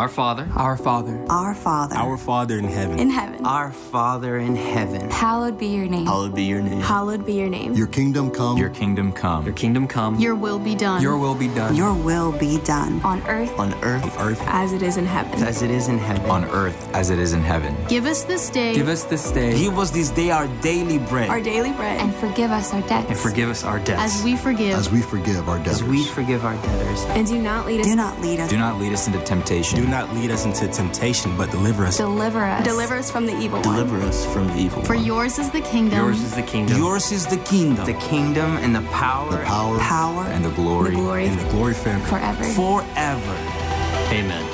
Our Father, Our Father, Our Father, Our Father in heaven, in heaven, Our Father in heaven, hallowed be your name. hallowed be your name. Hallowed be your name. Your kingdom come. your kingdom come. your kingdom come, Your will be done. Your will be done Your will be done on earth On earth earth, as it is in heaven. as it is in heaven. on earth as it is in heaven. Give us this day Give us this day give us this day our daily bread. our daily bread and forgive us our debts and forgive us our debts. as we forgive. as we forgive our debtors. as we forgive our debtors. and do not lead us. Do not lead us. do not lead us into temptation. Do not lead us into temptation, but deliver us. deliver us. Deliver us from the evil Deliver us from the evil For one. yours is the kingdom. Yours is the kingdom, Yours is the kingdom, the kingdom and the power, the power, power and the glory. the glory and the glory forever. forever. Forever. Amen.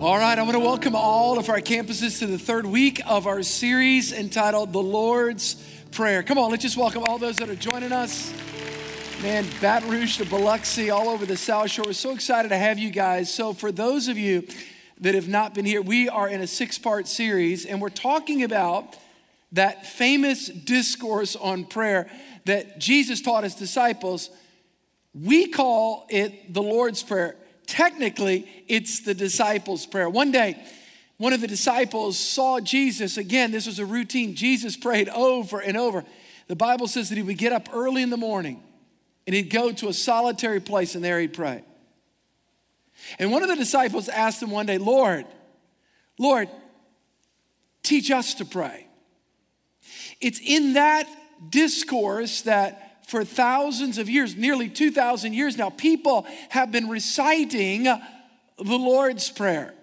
All right, I want to welcome all of our campuses to the third week of our series entitled The Lord's Prayer. Come on, let's just welcome all those that are joining us. Man, Baton Rouge to Biloxi, all over the South Shore. We're so excited to have you guys. So, for those of you that have not been here, we are in a six part series and we're talking about that famous discourse on prayer that Jesus taught his disciples. We call it the Lord's Prayer. Technically, it's the disciples' prayer. One day, one of the disciples saw Jesus. Again, this was a routine. Jesus prayed over and over. The Bible says that he would get up early in the morning and he'd go to a solitary place and there he'd pray. And one of the disciples asked him one day, Lord, Lord, teach us to pray. It's in that discourse that for thousands of years, nearly 2,000 years now, people have been reciting the Lord's Prayer.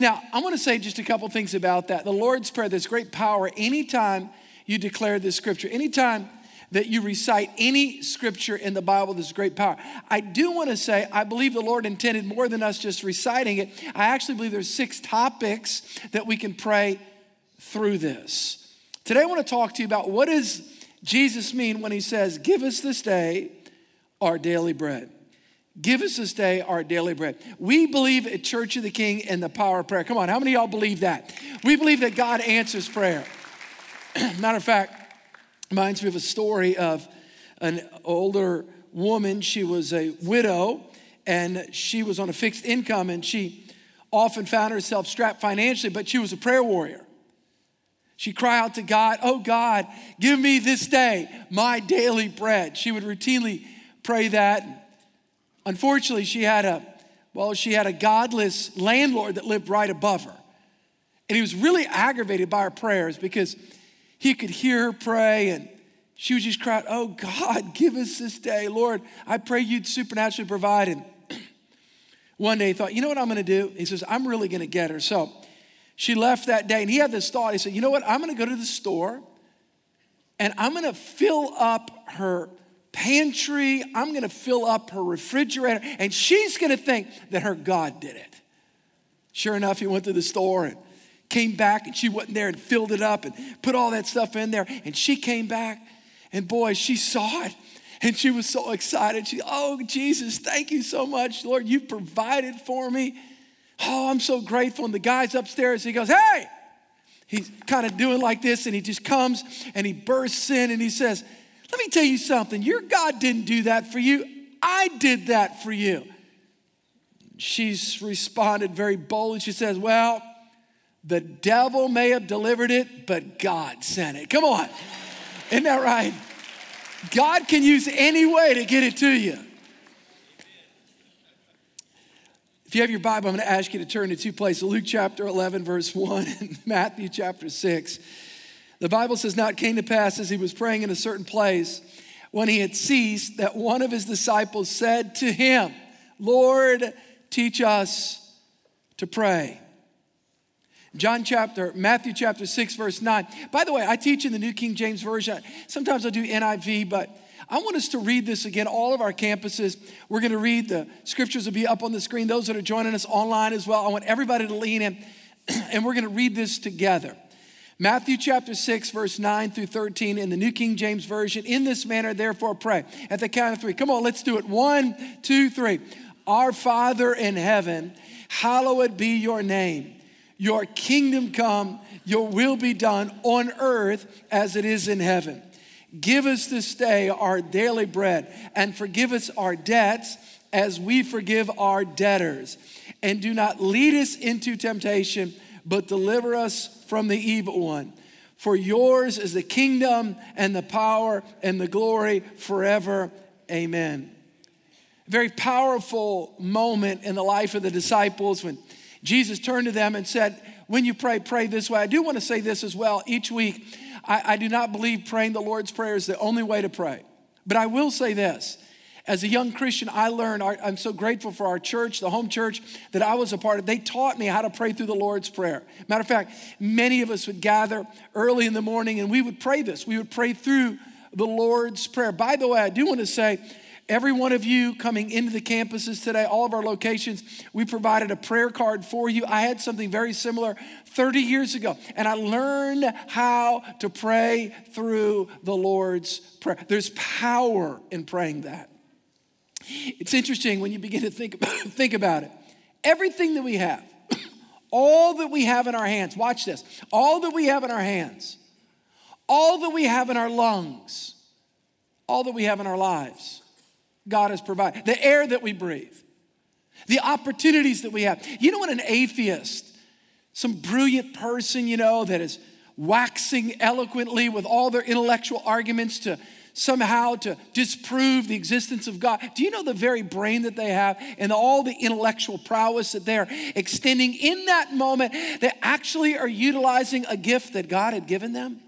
Now, I want to say just a couple things about that. The Lord's Prayer, there's great power anytime you declare this scripture, anytime that you recite any scripture in the Bible, there's great power. I do want to say, I believe the Lord intended more than us just reciting it. I actually believe there's six topics that we can pray through this. Today, I want to talk to you about what does Jesus mean when he says, Give us this day our daily bread. Give us this day our daily bread. We believe at Church of the King in the power of prayer. Come on, how many y'all believe that? We believe that God answers prayer. Matter of fact, reminds me of a story of an older woman. She was a widow and she was on a fixed income and she often found herself strapped financially, but she was a prayer warrior. She cried out to God, Oh God, give me this day my daily bread. She would routinely pray that. Unfortunately, she had a, well, she had a godless landlord that lived right above her. And he was really aggravated by her prayers because he could hear her pray and she would just cry, Oh God, give us this day. Lord, I pray you'd supernaturally provide. And one day he thought, You know what I'm going to do? He says, I'm really going to get her. So she left that day and he had this thought. He said, You know what? I'm going to go to the store and I'm going to fill up her pantry. I'm going to fill up her refrigerator and she's going to think that her God did it. Sure enough, he went to the store and came back and she wasn't there and filled it up and put all that stuff in there. And she came back and boy, she saw it and she was so excited. She, oh, Jesus, thank you so much. Lord, you provided for me. Oh, I'm so grateful. And the guy's upstairs, he goes, Hey! He's kind of doing like this, and he just comes and he bursts in and he says, Let me tell you something. Your God didn't do that for you, I did that for you. She's responded very boldly. She says, Well, the devil may have delivered it, but God sent it. Come on. Isn't that right? God can use any way to get it to you. If you have your Bible, I'm going to ask you to turn to two places Luke chapter 11, verse 1, and Matthew chapter 6. The Bible says, Now it came to pass as he was praying in a certain place, when he had ceased, that one of his disciples said to him, Lord, teach us to pray. John chapter, Matthew chapter 6, verse 9. By the way, I teach in the New King James Version. Sometimes I do NIV, but I want us to read this again, all of our campuses. We're going to read the scriptures will be up on the screen. Those that are joining us online as well, I want everybody to lean in and we're going to read this together. Matthew chapter 6, verse 9 through 13 in the New King James Version. In this manner, therefore, pray. At the count of three. Come on, let's do it. One, two, three. Our Father in heaven, hallowed be your name. Your kingdom come, your will be done on earth as it is in heaven. Give us this day our daily bread, and forgive us our debts as we forgive our debtors. And do not lead us into temptation, but deliver us from the evil one. For yours is the kingdom and the power and the glory forever. Amen. A very powerful moment in the life of the disciples when Jesus turned to them and said, When you pray, pray this way. I do want to say this as well. Each week, I, I do not believe praying the Lord's Prayer is the only way to pray. But I will say this. As a young Christian, I learned, I'm so grateful for our church, the home church that I was a part of. They taught me how to pray through the Lord's Prayer. Matter of fact, many of us would gather early in the morning and we would pray this. We would pray through the Lord's Prayer. By the way, I do want to say, Every one of you coming into the campuses today, all of our locations, we provided a prayer card for you. I had something very similar 30 years ago, and I learned how to pray through the Lord's Prayer. There's power in praying that. It's interesting when you begin to think about, think about it. Everything that we have, all that we have in our hands, watch this, all that we have in our hands, all that we have in our lungs, all that we have in our lives God has provided, the air that we breathe, the opportunities that we have. You know what an atheist, some brilliant person, you know, that is waxing eloquently with all their intellectual arguments to somehow to disprove the existence of God. Do you know the very brain that they have and all the intellectual prowess that they're extending in that moment, they actually are utilizing a gift that God had given them?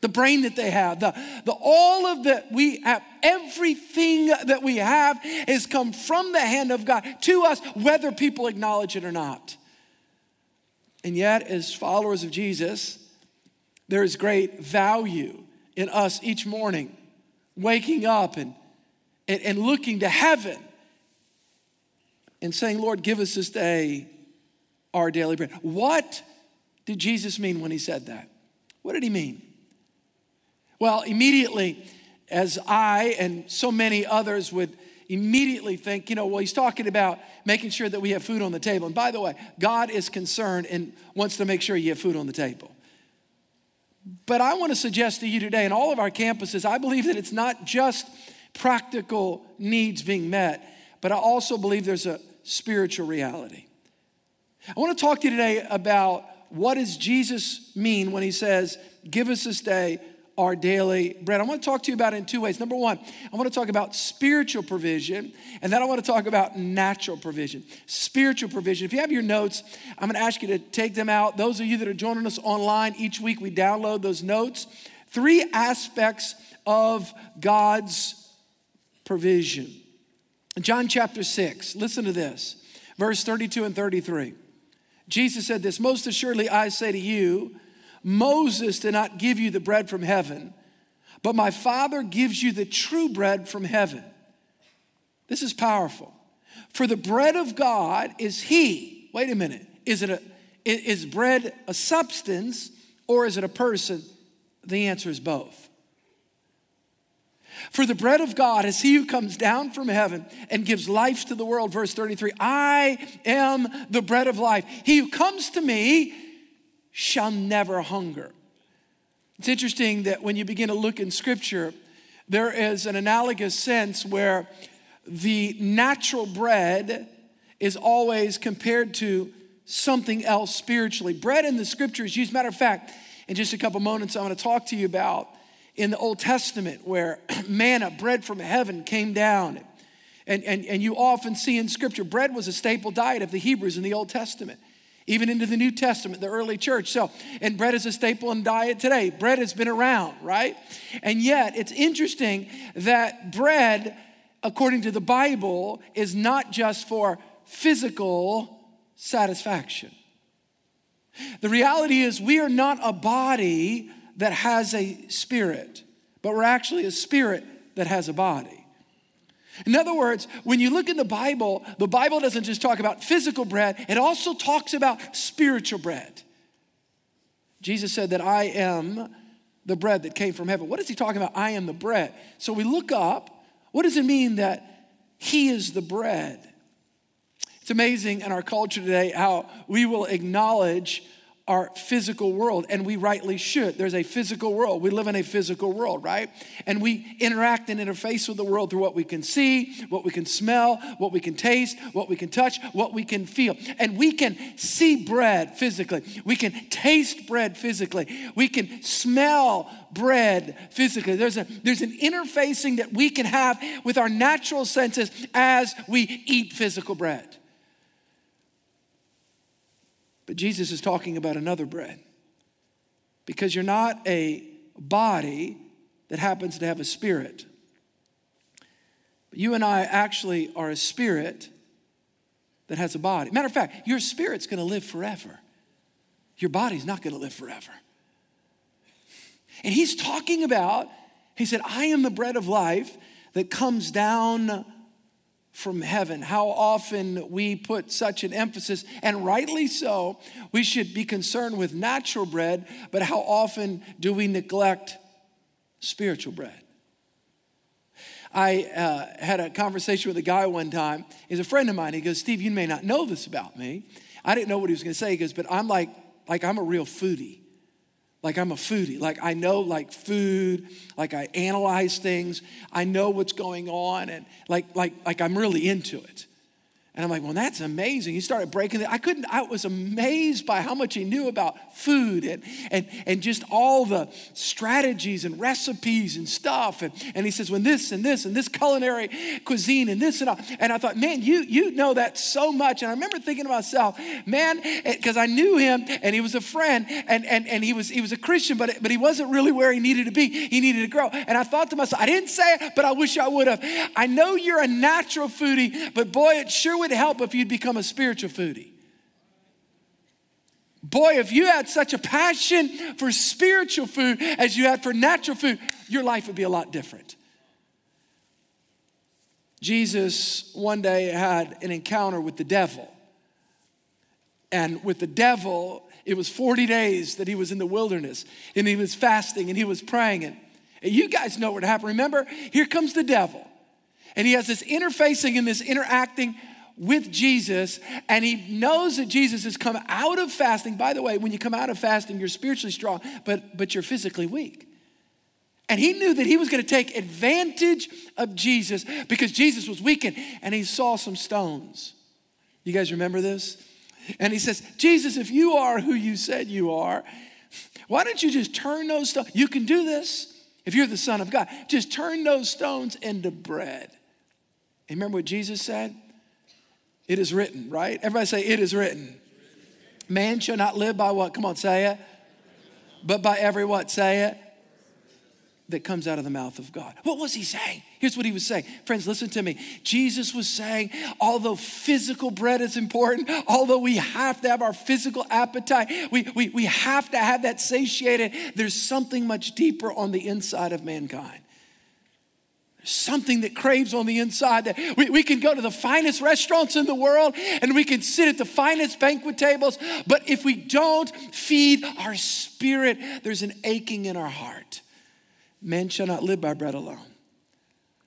The brain that they have, the, the all of that we have, everything that we have has come from the hand of God to us, whether people acknowledge it or not. And yet, as followers of Jesus, there is great value in us each morning waking up and, and, and looking to heaven and saying, Lord, give us this day our daily bread. What did Jesus mean when he said that? What did he mean? Well, immediately, as I and so many others would immediately think, you know, well, he's talking about making sure that we have food on the table. And by the way, God is concerned and wants to make sure you have food on the table. But I want to suggest to you today, in all of our campuses, I believe that it's not just practical needs being met, but I also believe there's a spiritual reality. I want to talk to you today about what does Jesus mean when he says, give us this day our daily bread. I want to talk to you about it in two ways. Number one, I want to talk about spiritual provision, and then I want to talk about natural provision. Spiritual provision. If you have your notes, I'm going to ask you to take them out. Those of you that are joining us online, each week we download those notes. Three aspects of God's provision. John chapter 6, listen to this, verse 32 and 33. Jesus said this Most assuredly, I say to you, Moses did not give you the bread from heaven, but my Father gives you the true bread from heaven. This is powerful. For the bread of God is He. Wait a minute. Is it a is bread a substance or is it a person? The answer is both. For the bread of God is he who comes down from heaven and gives life to the world. Verse 33 I am the bread of life. He who comes to me shall never hunger. It's interesting that when you begin to look in scripture, there is an analogous sense where the natural bread is always compared to something else spiritually. Bread in the scriptures used, matter of fact, in just a couple moments, I'm going to talk to you about in the Old Testament where manna, bread from heaven, came down. And, and, and you often see in scripture, bread was a staple diet of the Hebrews in the Old Testament even into the New Testament, the early church. So, and bread is a staple in diet today. Bread has been around, right? And yet, it's interesting that bread, according to the Bible, is not just for physical satisfaction. The reality is, we are not a body that has a spirit, but we're actually a spirit that has a body. In other words, when you look in the Bible, the Bible doesn't just talk about physical bread, it also talks about spiritual bread. Jesus said that I am the bread that came from heaven. What is he talking about? I am the bread. So we look up, what does it mean that he is the bread? It's amazing in our culture today how we will acknowledge our physical world, and we rightly should. There's a physical world. We live in a physical world, right? And we interact and interface with the world through what we can see, what we can smell, what we can taste, what we can touch, what we can feel. And we can see bread physically. We can taste bread physically. We can smell bread physically. There's, a, there's an interfacing that we can have with our natural senses as we eat physical bread. But Jesus is talking about another bread. Because you're not a body that happens to have a spirit. But you and I actually are a spirit that has a body. Matter of fact, your spirit's gonna live forever. Your body's not gonna live forever. And he's talking about, he said, I am the bread of life that comes down from heaven. How often we put such an emphasis, and rightly so, we should be concerned with natural bread, but how often do we neglect spiritual bread? I uh, had a conversation with a guy one time. He's a friend of mine. He goes, Steve, you may not know this about me. I didn't know what he was going to say. He goes, but I'm like, like I'm a real foodie. Like I'm a foodie. Like I know like food, like I analyze things. I know what's going on and like like like I'm really into it. And I'm like, well, that's amazing. He started breaking it. I couldn't, I was amazed by how much he knew about food and, and, and just all the strategies and recipes and stuff. And, and he says, when this and this and this culinary cuisine and this and all. And I thought, man, you, you know that so much. And I remember thinking to myself, man, because I knew him and he was a friend and, and, and he, was, he was a Christian, but, but he wasn't really where he needed to be. He needed to grow. And I thought to myself, I didn't say it, but I wish I would have. I know you're a natural foodie, but boy, it sure would would help if you'd become a spiritual foodie. Boy, if you had such a passion for spiritual food as you had for natural food, your life would be a lot different. Jesus one day had an encounter with the devil. And with the devil, it was 40 days that he was in the wilderness and he was fasting and he was praying. And you guys know what happened. Remember, here comes the devil. And he has this interfacing and this interacting with Jesus and he knows that Jesus has come out of fasting. By the way, when you come out of fasting, you're spiritually strong, but, but you're physically weak. And he knew that he was going to take advantage of Jesus because Jesus was weakened and he saw some stones. You guys remember this? And he says, Jesus, if you are who you said you are, why don't you just turn those stones? You can do this if you're the Son of God. Just turn those stones into bread. And remember what Jesus said? It is written, right? Everybody say, It is written. Man shall not live by what? Come on, say it. But by every what? Say it. That comes out of the mouth of God. What was he saying? Here's what he was saying. Friends, listen to me. Jesus was saying, although physical bread is important, although we have to have our physical appetite, we, we, we have to have that satiated, there's something much deeper on the inside of mankind something that craves on the inside we, we can go to the finest restaurants in the world and we can sit at the finest banquet tables but if we don't feed our spirit there's an aching in our heart. Men shall not live by bread alone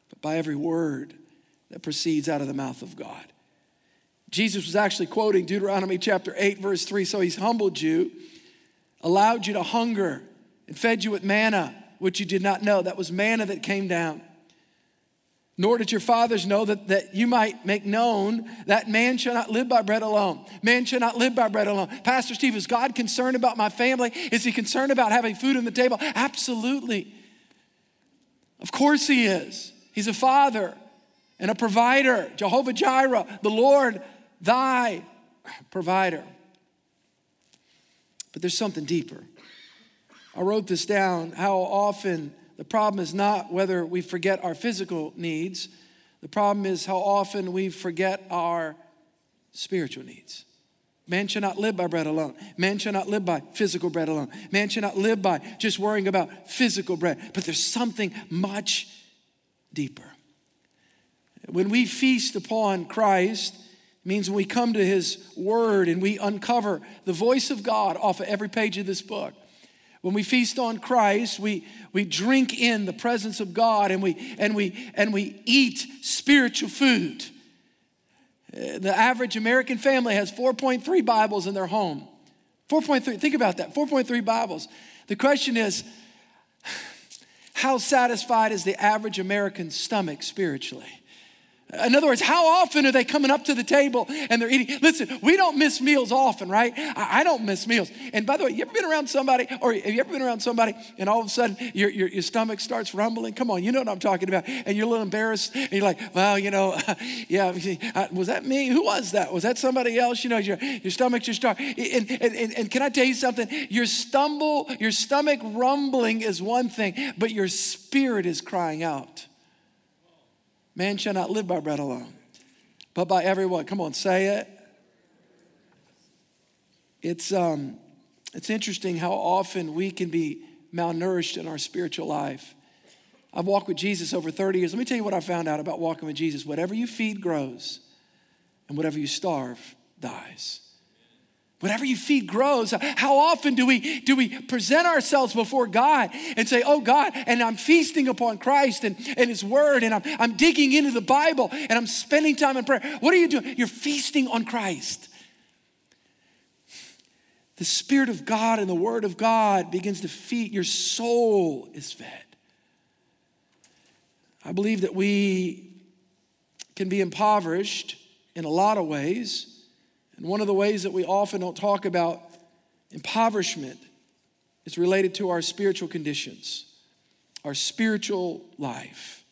but by every word that proceeds out of the mouth of god. Jesus was actually quoting deuteronomy chapter 8 verse 3 so he's humbled you allowed you to hunger and fed you with manna which you did not know. That was manna that came down nor did your fathers know that, that you might make known that man shall not live by bread alone. Man shall not live by bread alone. Pastor Steve, is God concerned about my family? Is he concerned about having food on the table? Absolutely. Of course he is. He's a father and a provider. Jehovah Jireh, the Lord, thy provider. But there's something deeper. I wrote this down how often the problem is not whether we forget our physical needs, the problem is how often we forget our spiritual needs. Man shall not live by bread alone. Man shall not live by physical bread alone. Man shall not live by just worrying about physical bread. But there's something much deeper. When we feast upon Christ, means when we come to his word and we uncover the voice of God off of every page of this book, when we feast on Christ, we, we drink in the presence of God and we, and, we, and we eat spiritual food. Uh, the average American family has 4.3 Bibles in their home. 4.3, think about that 4.3 Bibles. The question is how satisfied is the average American stomach spiritually? In other words, how often are they coming up to the table and they're eating? Listen, we don't miss meals often, right? I, don't miss meals. And by the way, you ever been around somebody, or have you ever been around somebody and all of a sudden your, your, your stomach starts rumbling? Come on, you know what I'm talking about. And you're a little embarrassed and you're like, well, you know, yeah, was that me? Who was that? Was that somebody else? You know, your, your stomach just start. And, and, and, and can I tell you something? Your stumble, your stomach rumbling is one thing, but your spirit is crying out. Man shall not live by bread alone, but by every what? Come on, say it. It's, um, it's interesting how often we can be malnourished in our spiritual life. I've walked with Jesus over 30 years. Let me tell you what I found out about walking with Jesus. Whatever you feed grows, and whatever you starve dies. Whatever you feed grows. How often do we do we present ourselves before God and say, "Oh God," and I'm feasting upon Christ and, and His Word, and I'm, I'm digging into the Bible, and I'm spending time in prayer. What are you doing? You're feasting on Christ. The Spirit of God and the Word of God begins to feed. Your soul is fed. I believe that we can be impoverished in a lot of ways and one of the ways that we often don't talk about impoverishment is related to our spiritual conditions, our spiritual life.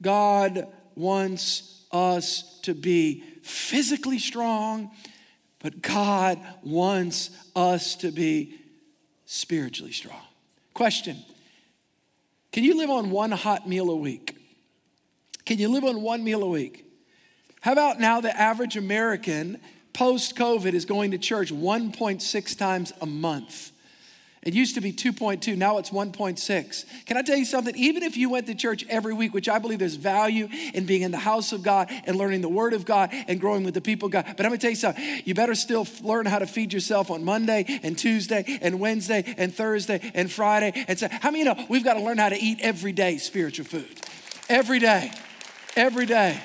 God wants us to be physically strong, but God wants us to be spiritually strong. Question Can you live on one hot meal a week? Can you live on one meal a week? How about now the average American post COVID is going to church 1.6 times a month. It used to be 2.2, now it's 1.6. Can I tell you something? Even if you went to church every week, which I believe there's value in being in the house of God and learning the Word of God and growing with the people of God, but I'm gonna tell you something. You better still learn how to feed yourself on Monday and Tuesday and Wednesday and Thursday and Friday. And so, how many you know we've got to learn how to eat every day spiritual food? Every day. Every day.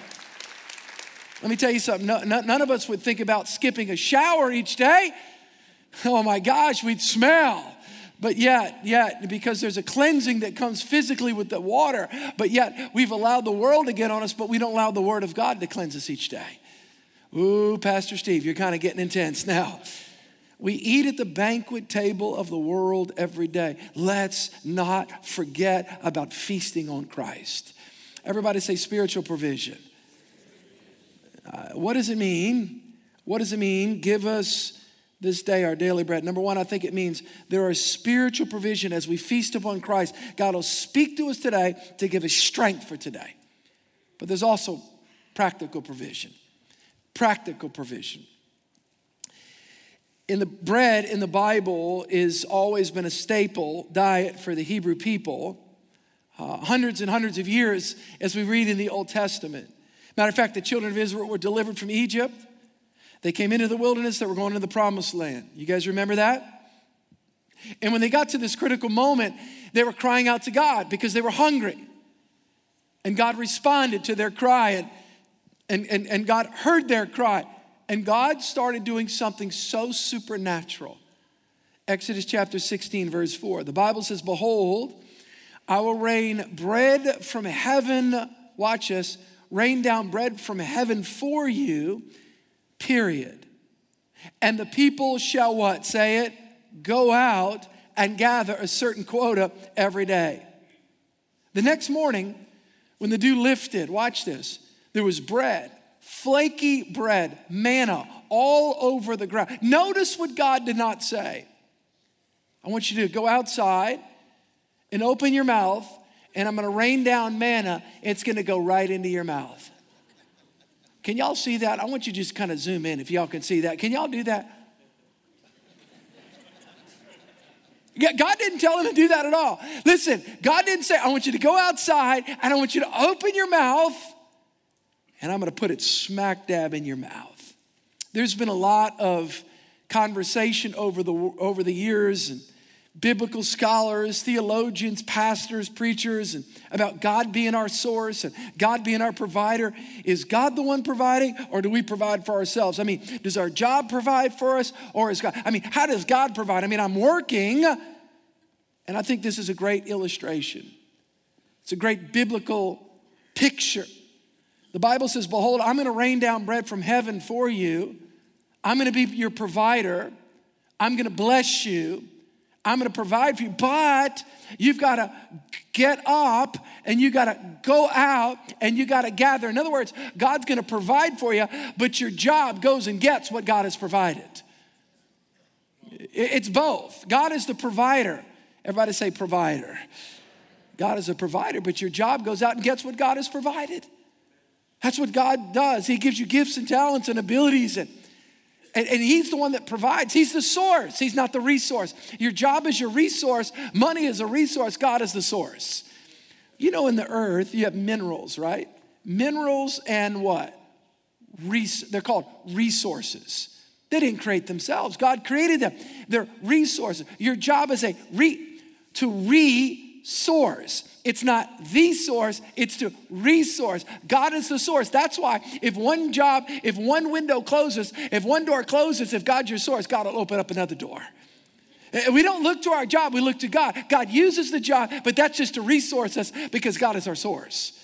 Let me tell you something. No, none of us would think about skipping a shower each day. Oh my gosh, we'd smell. But yet, yet, because there's a cleansing that comes physically with the water, but yet we've allowed the world to get on us, but we don't allow the Word of God to cleanse us each day. Ooh, Pastor Steve, you're kind of getting intense now. We eat at the banquet table of the world every day. Let's not forget about feasting on Christ. Everybody say spiritual provision. Uh, what does it mean? What does it mean? Give us this day our daily bread. Number one, I think it means there is spiritual provision as we feast upon Christ. God will speak to us today to give us strength for today. But there's also practical provision. Practical provision. In the bread in the Bible is always been a staple diet for the Hebrew people. Uh, hundreds and hundreds of years as we read in the Old Testament. Matter of fact, the children of Israel were delivered from Egypt. They came into the wilderness, they were going to the promised land. You guys remember that? And when they got to this critical moment, they were crying out to God because they were hungry. And God responded to their cry, and, and, and, and God heard their cry. And God started doing something so supernatural. Exodus chapter 16, verse 4. The Bible says, Behold, I will rain bread from heaven, watch this, rain down bread from heaven for you, period. And the people shall what? Say it, go out and gather a certain quota every day. The next morning, when the dew lifted, watch this, there was bread, flaky bread, manna all over the ground. Notice what God did not say. I want you to go outside and open your mouth and I'm going to rain down manna. It's going to go right into your mouth. Can y'all see that? I want you to just kind of zoom in if y'all can see that. Can y'all do that? God didn't tell him to do that at all. Listen, God didn't say, I want you to go outside and I want you to open your mouth and I'm going to put it smack dab in your mouth. There's been a lot of conversation over the, over the years and biblical scholars, theologians, pastors, preachers, and about God being our source and God being our provider. Is God the one providing, or do we provide for ourselves? I mean, does our job provide for us, or is God? I mean, how does God provide? I mean, I'm working, and I think this is a great illustration. It's a great biblical picture. The Bible says, Behold, I'm going to rain down bread from heaven for you. I'm going to be your provider. I'm going to bless you. I'm going to provide for you, but you've got to get up and you got to go out and you got to gather. In other words, God's going to provide for you, but your job goes and gets what God has provided. It's both. God is the provider. Everybody say provider. God is a provider, but your job goes out and gets what God has provided. That's what God does. He gives you gifts and talents and abilities and and, and, he's the one that provides. He's the source. He's not the resource. Your job is your resource. Money is a resource. God is the source. You know, in the earth, you have minerals, right? Minerals and what? Res- they're called resources. They didn't create themselves. God created them. They're resources. Your job is a re- to resource. It's not the source, it's to resource. God is the source. That's why if one job, if one window closes, if one door closes, if God's your source, God will open up another door. Eh, we don't look to our job, we look to God. God uses the job, but that's just to resource us because God is our source.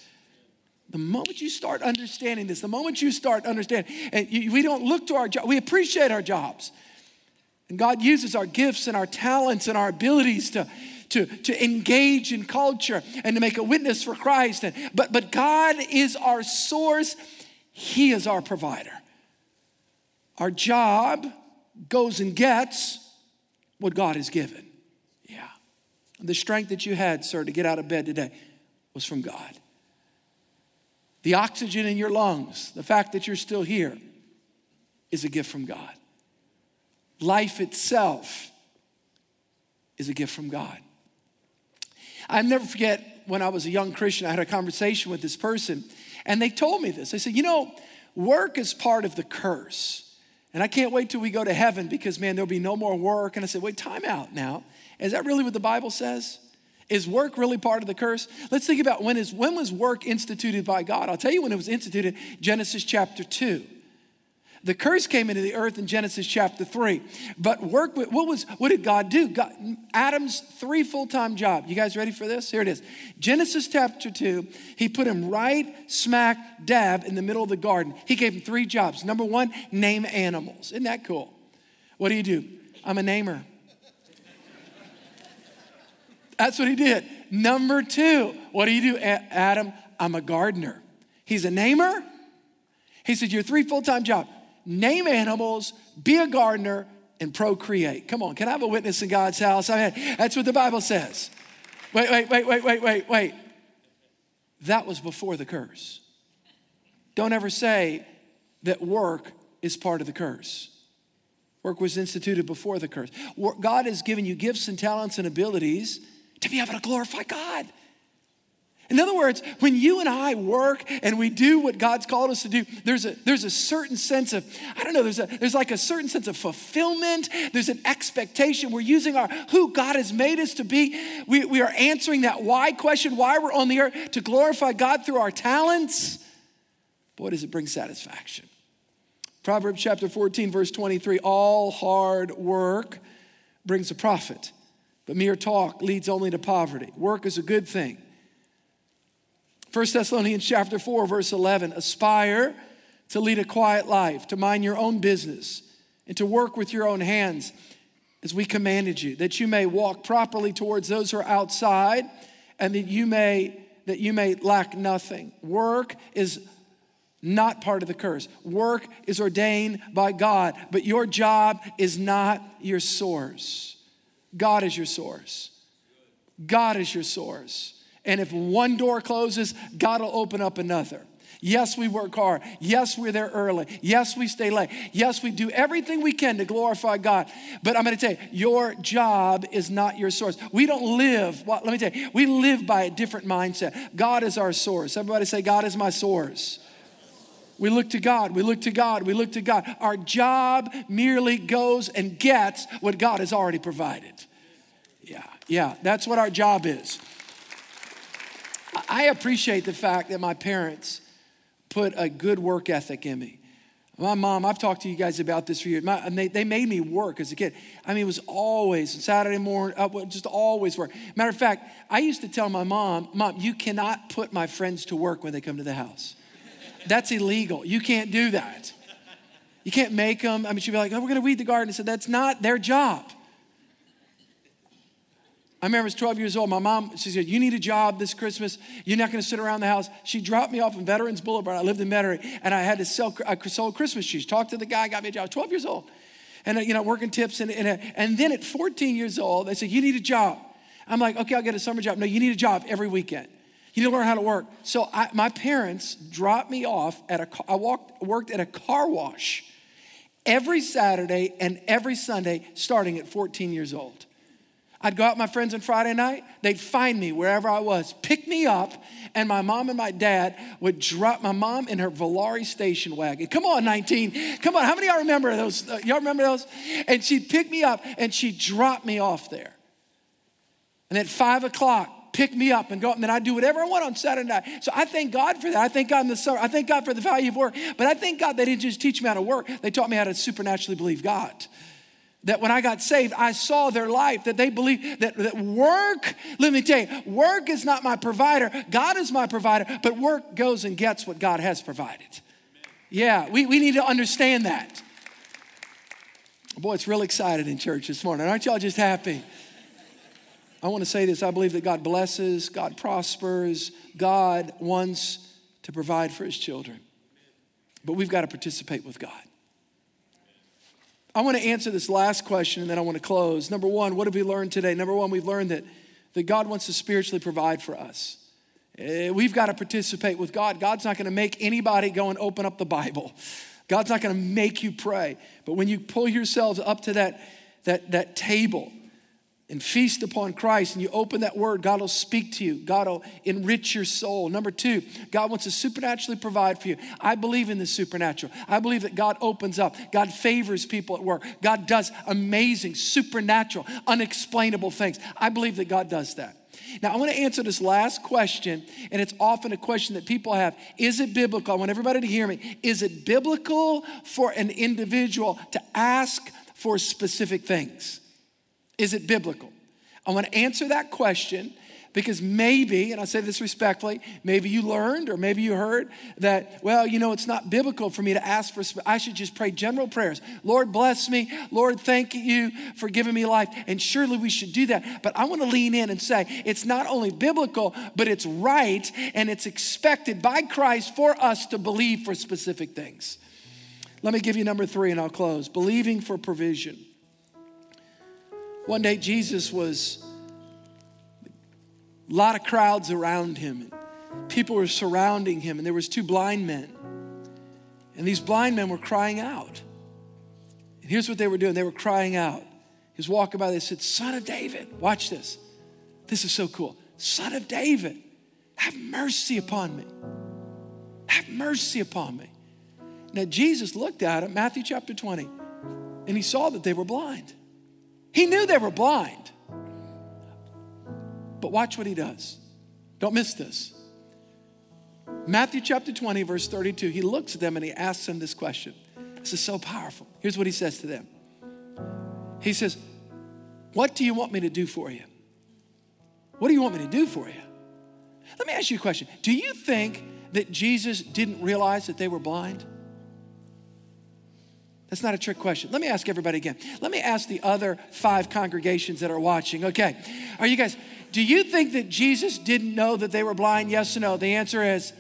The moment you start understanding this, the moment you start understanding, and we don't look to our job, we appreciate our jobs. And God uses our gifts and our talents and our abilities to, to, to engage in culture and to make a witness for Christ. And, but, but God is our source, He is our provider. Our job goes and gets what God has given. Yeah. The strength that you had, sir, to get out of bed today was from God. The oxygen in your lungs, the fact that you're still here, is a gift from God. Life itself is a gift from God. I never forget when I was a young Christian, I had a conversation with this person, and they told me this. They said, You know, work is part of the curse. And I can't wait till we go to heaven because, man, there'll be no more work. And I said, Wait, time out now. Is that really what the Bible says? Is work really part of the curse? Let's think about when is when was work instituted by God? I'll tell you when it was instituted, Genesis chapter 2. The curse came into the earth in Genesis chapter 3. But work, with, what was, what did God do? God, Adam's three full-time job. You guys ready for this? Here it is. Genesis chapter 2, he put him right smack dab in the middle of the garden. He gave him three jobs. Number one, name animals. Isn't that cool? What do you do? I'm a namer. That's what he did. Number two, what do you do, Adam? I'm a gardener. He's a namer. He said, Your three full time job name animals, be a gardener, and procreate. Come on, can I have a witness in God's house? I mean, that's what the Bible says. Wait, wait, wait, wait, wait, wait, wait. That was before the curse. Don't ever say that work is part of the curse. Work was instituted before the curse. God has given you gifts and talents and abilities to be able to glorify God. In other words, when you and I work and we do what God's called us to do, there's a, there's a certain sense of, I don't know, there's, a, there's like a certain sense of fulfillment. There's an expectation. We're using our who God has made us to be. We, we are answering that why question, why we're on the earth, to glorify God through our talents. Boy, does it bring satisfaction. Proverbs chapter 14, verse 23 all hard work brings a profit, but mere talk leads only to poverty. Work is a good thing 1 Thessalonians chapter 4 verse 11 aspire to lead a quiet life to mind your own business and to work with your own hands as we commanded you that you may walk properly towards those who are outside and that you may that you may lack nothing. Work is not part of the curse. Work is ordained by God but your job is not your source. God is your source. God is your source and if one door closes, God will open up another. Yes, we work hard. Yes, we're there early. Yes, we stay late. Yes, we do everything we can to glorify God. But I'm going to tell you, your job is not your source. We don't live, well, let me tell you, we live by a different mindset. God is our source. Everybody say, God is my source. We look to God, we look to God, we look to God. Our job merely goes and gets what God has already provided. Yeah, yeah, that's what our job is. I appreciate the fact that my parents put a good work ethic in me. My mom, I've talked to you guys about this for years. My, they, they made me work as a kid. I mean, it was always Saturday morning, just always work. Matter of fact, I used to tell my mom, Mom, you cannot put my friends to work when they come to the house. That's illegal. You can't do that. You can't make them. I mean, she'd be like, oh, we're going to weed the garden. I said, that's not their job. I remember I was 12 years old. My mom, she said, You need a job this Christmas. You're not going to sit around the house. She dropped me off in Veterans Boulevard. I lived in Metairie, and I had to sell I sold Christmas trees. Talked to the guy, got me a job. 12 years old. And, uh, you know, working tips. And, and, uh, and then at 14 years old, they said, You need a job. I'm like, Okay, I'll get a summer job. No, you need a job every weekend. You need to learn how to work. So I, my parents dropped me off at a, I walked, worked at a car wash every Saturday and every Sunday starting at 14 years old. I'd go out with my friends on Friday night. They'd find me wherever I was, pick me up, and my mom and my dad would drop my mom in her Volare station wagon. Come on, 19. Come on. How many of y'all remember those? Uh, y'all remember those? And she'd pick me up and she'd drop me off there. And at five o'clock, pick me up and go, and then I'd do whatever I want on Saturday night. So I thank God for that. I thank God in the summer. I thank God for the value of work. But I thank God they didn't just teach me how to work, they taught me how to supernaturally believe God that when I got saved, I saw their life, that they believe that, that work, let me tell you, work is not my provider. God is my provider, but work goes and gets what God has provided. Yeah, we, we need to understand that. Boy, it's real excited in church this morning. Aren't y'all just happy? I want to say this I believe that God blesses, God prospers, God wants to provide for his children. But we've got to participate with God. I want to answer this last question and then I want to close. Number one, what have we learned today? Number one, we've learned that, that God wants to spiritually provide for us. Eh, we've got to participate with God. God's not going to make anybody go and open up the Bible. God's not going to make you pray. But when you pull yourselves up to that, that, that table and feast upon Christ and you open that word, God will speak to you. God will enrich your soul. Number two, God wants to supernaturally provide for you. I believe in the supernatural. I believe that God opens up, God favors people at work, God does amazing, supernatural, unexplainable things. I believe that God does that. Now, I want to answer this last question, and it's often a question that people have. Is it biblical? I want everybody to hear me. Is it biblical for an individual to ask for specific things? Is it biblical? I want to answer that question because maybe, and I say this respectfully, maybe you learned or maybe you heard that, well, you know, it's not biblical for me to ask for, I should just pray general prayers. Lord, bless me. Lord, thank you for giving me life. And surely we should do that. But I want to lean in and say it's not only biblical, but it's right and it's expected by Christ for us to believe for specific things. Let me give you number three and I'll close believing for provision. One day, Jesus was a lot of crowds around him. And people were surrounding him, and there was two blind men. And these blind men were crying out. And here's what they were doing. They were crying out. He was walking by, they said, Son of David, watch this. This is so cool. Son of David, have mercy upon me. Have mercy upon me. Now, Jesus looked at him, Matthew chapter 20, and he saw that they were blind. He knew they were blind. But watch what he does. Don't miss this. Matthew chapter 20, verse 32, he looks at them and he asks them this question. This is so powerful. Here's what he says to them He says, What do you want me to do for you? What do you want me to do for you? Let me ask you a question. Do you think that Jesus didn't realize that they were blind? That's not a trick question. Let me ask everybody again. Let me ask the other five congregations that are watching. Okay. Are you guys, do you think that Jesus didn't know that they were blind? Yes or no? The answer is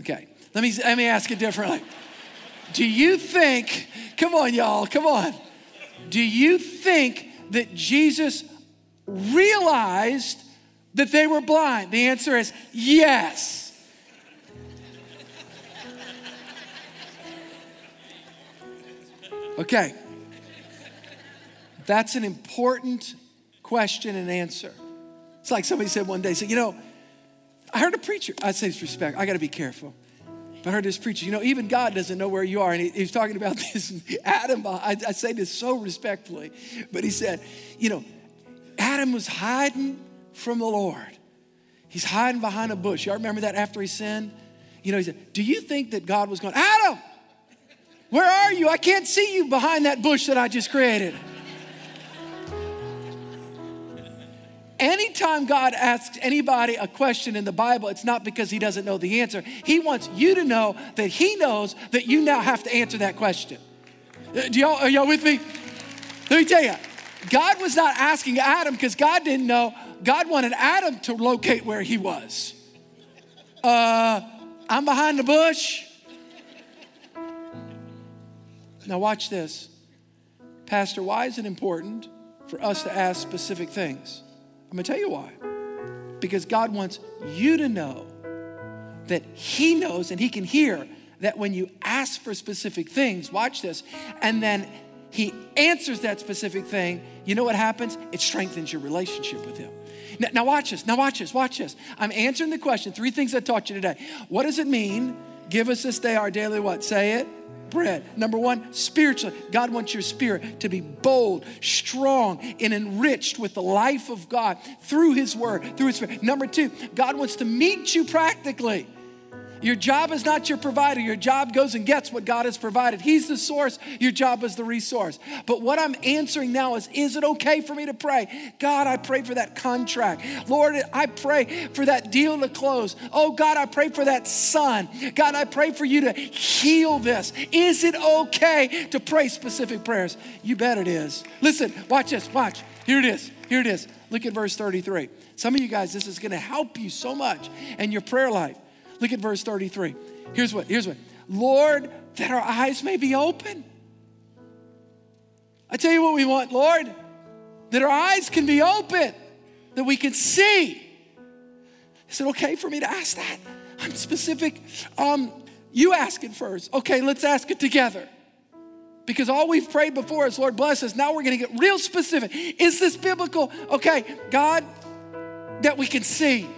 Okay. Let me let me ask it differently. Do you think, come on, y'all, come on. Do you think that Jesus realized that they were blind? The answer is yes. Okay. That's an important question and answer. It's like somebody said one day, said, you know, I heard a preacher, I say this respect, I gotta be careful. But I heard this preacher, you know, even God doesn't know where you are. And he, he was talking about this, Adam, I, I say this so respectfully, but he said, you know, Adam was hiding from the Lord. He's hiding behind a bush. Y'all remember that after he sinned? You know, he said, Do you think that God was going, Adam, where are you? I can't see you behind that bush that I just created. Anytime God asks anybody a question in the Bible, it's not because he doesn't know the answer. He wants you to know that he knows that you now have to answer that question. Uh, do y'all, are y'all with me? Let me tell you, God was not asking Adam because God didn't know. God wanted Adam to locate where he was. Uh, I'm behind the bush. Now, watch this. Pastor, why is it important for us to ask specific things? I'm gonna tell you why. Because God wants you to know that He knows and He can hear that when you ask for specific things, watch this, and then He answers that specific thing, you know what happens? It strengthens your relationship with Him. Now, now watch this, now watch this, watch this. I'm answering the question, three things I taught you today. What does it mean? Give us this day our daily what? Say it bread. Number one, spiritually, God wants your spirit to be bold, strong, and enriched with the life of God through His Word, through His Spirit. Number two, God wants to meet you practically. Your job is not your provider. Your job goes and gets what God has provided. He's the source. Your job is the resource. But what I'm answering now is Is it okay for me to pray? God, I pray for that contract. Lord, I pray for that deal to close. Oh, God, I pray for that son. God, I pray for you to heal this. Is it okay to pray specific prayers? You bet it is. Listen, watch this. Watch. Here it is. Here it is. Look at verse 33. Some of you guys, this is going to help you so much in your prayer life. Look at verse 33. Here's what, here's what. Lord, that our eyes may be open. I tell you what we want, Lord, that our eyes can be open, that we can see. Is it okay for me to ask that? I'm specific. Um, you ask it first. Okay, let's ask it together. Because all we've prayed before is, Lord, bless us. Now we're going to get real specific. Is this biblical? Okay, God, that we can see.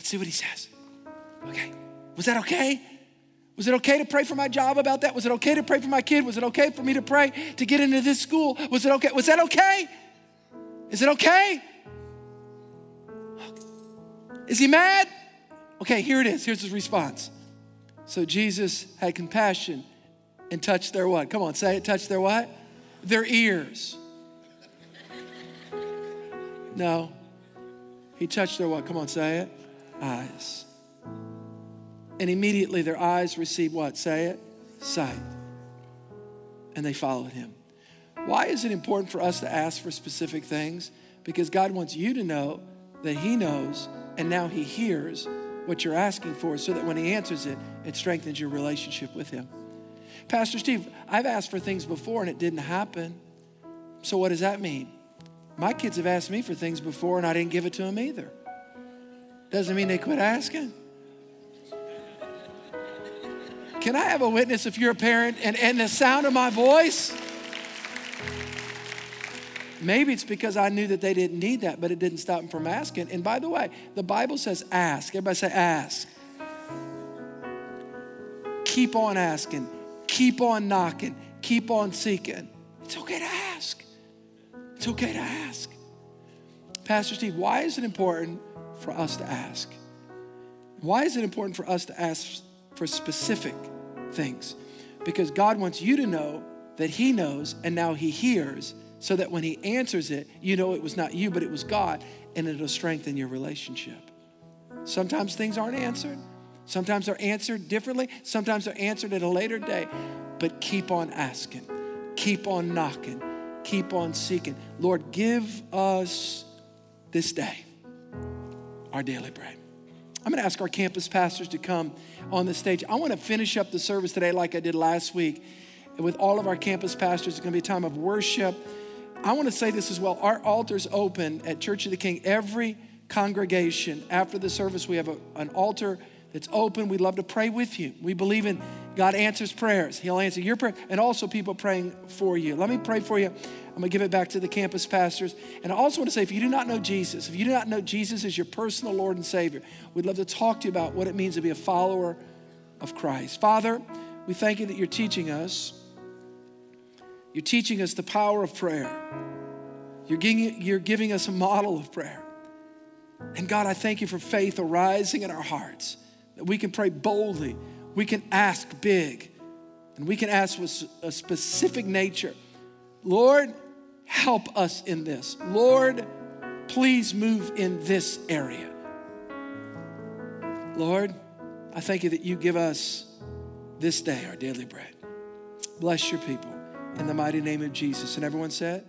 Let's see what he says. Okay. Was that okay? Was it okay to pray for my job about that? Was it okay to pray for my kid? Was it okay for me to pray to get into this school? Was it okay? Was that okay? Is it okay? Is he mad? Okay, here it is. Here's his response. So Jesus had compassion and touched their what? Come on, say it. Touched their what? Their ears. No. He touched their what? Come on, say it eyes. And immediately their eyes received what? Say it sight. And they followed him. Why is it important for us to ask for specific things? Because God wants you to know that He knows and now He hears what you're asking for so that when He answers it, it strengthens your relationship with Him. Pastor Steve, I've asked for things before and it didn't happen. So what does that mean? My kids have asked me for things before and I didn't give it to them either. Doesn't mean they quit asking. Can I have a witness if you're a parent and, and the sound of my voice? Maybe it's because I knew that they didn't need that, but it didn't stop them from asking. And by the way, the Bible says ask. Everybody say ask. Keep on asking, keep on knocking, keep on seeking. It's okay to ask. It's okay to ask. Pastor Steve, why is it important for us to ask. Why is it important for us to ask for specific things? Because God wants you to know that He knows and now He hears, so that when He answers it, you know it was not you, but it was God, and it'll strengthen your relationship. Sometimes things aren't answered. Sometimes they're answered differently. Sometimes they're answered at a later day. But keep on asking, keep on knocking, keep on seeking. Lord, give us this day our daily bread. I'm going to ask our campus pastors to come on the stage. I want to finish up the service today like I did last week. with all of our campus pastors, it's going to be a time of worship. I want to say this as well. Our altar's open at Church of the King. Every congregation, after the service, we have a, an altar that's open. We'd love to pray with you. We believe in God answers prayers. He'll answer your prayer and also people praying for you. Let me pray for you. I'm going to give it back to the campus pastors. And I also want to say if you do not know Jesus, if you do not know Jesus as your personal Lord and Savior, we'd love to talk to you about what it means to be a follower of Christ. Father, we thank you that you're teaching us. You're teaching us the power of prayer. You're giving, you're giving us a model of prayer. And God, I thank you for faith arising in our hearts, that we can pray boldly, we can ask big, and we can ask with a specific nature. Lord, help us in this. Lord, please move in this area. Lord, I thank you that you give us this day our daily bread. Bless your people in the mighty name of Jesus. And everyone said,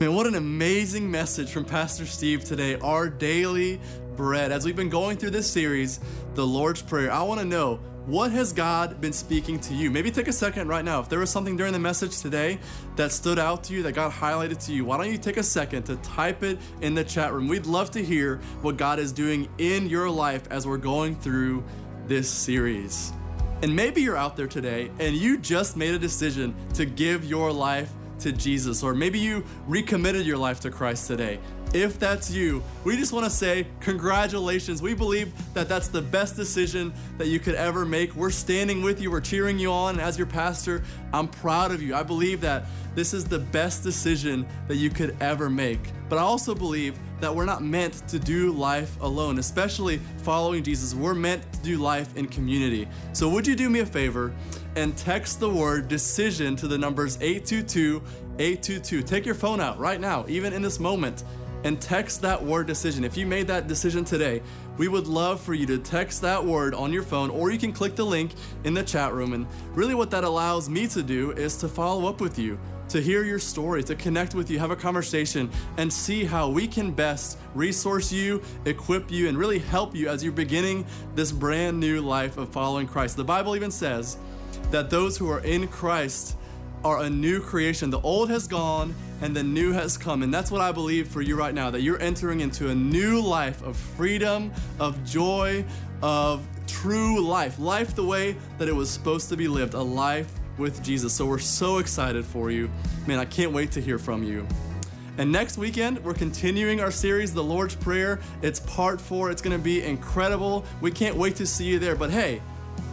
Man, what an amazing message from Pastor Steve today. Our daily bread. As we've been going through this series, the Lord's Prayer, I want to know what has God been speaking to you? Maybe take a second right now. If there was something during the message today that stood out to you, that God highlighted to you, why don't you take a second to type it in the chat room? We'd love to hear what God is doing in your life as we're going through this series. And maybe you're out there today and you just made a decision to give your life to Jesus, or maybe you recommitted your life to Christ today. If that's you, we just want to say congratulations. We believe that that's the best decision that you could ever make. We're standing with you, we're cheering you on. And As your pastor, I'm proud of you. I believe that this is the best decision that you could ever make. But I also believe that we're not meant to do life alone, especially following Jesus. We're meant to do life in community. So, would you do me a favor and text the word decision to the numbers 822 822? Take your phone out right now, even in this moment and text that word decision. If you made that decision today, we would love for you to text that word on your phone, or you can click the link in the chat room. And really, what that allows me to do is to follow up with you, to hear your story, to connect with you, have a conversation, and see how we can best resource you, equip you, and really help you as you're beginning this brand new life of following Christ. The Bible even says that those who are in Christ are a new creation. The old has gone and the new has come. And that's what I believe for you right now that you're entering into a new life of freedom, of joy, of true life. Life the way that it was supposed to be lived, a life with Jesus. So we're so excited for you. Man, I can't wait to hear from you. And next weekend, we're continuing our series, The Lord's Prayer. It's part four. It's going to be incredible. We can't wait to see you there. But hey,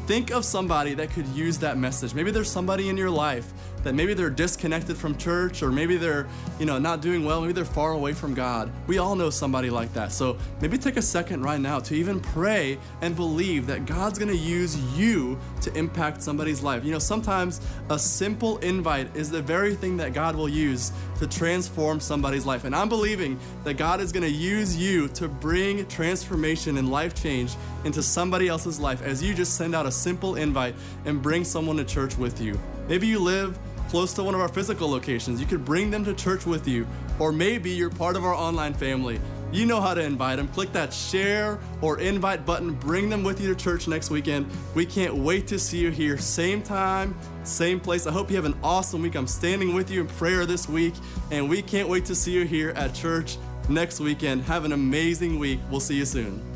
think of somebody that could use that message. Maybe there's somebody in your life that maybe they're disconnected from church or maybe they're, you know, not doing well, maybe they're far away from God. We all know somebody like that. So maybe take a second right now to even pray and believe that God's going to use you to impact somebody's life. You know, sometimes a simple invite is the very thing that God will use to transform somebody's life. And I'm believing that God is going to use you to bring transformation and life change into somebody else's life as you just send out a simple invite and bring someone to church with you. Maybe you live close to one of our physical locations. You could bring them to church with you, or maybe you're part of our online family. You know how to invite them. Click that share or invite button. Bring them with you to church next weekend. We can't wait to see you here. Same time, same place. I hope you have an awesome week. I'm standing with you in prayer this week, and we can't wait to see you here at church next weekend. Have an amazing week. We'll see you soon.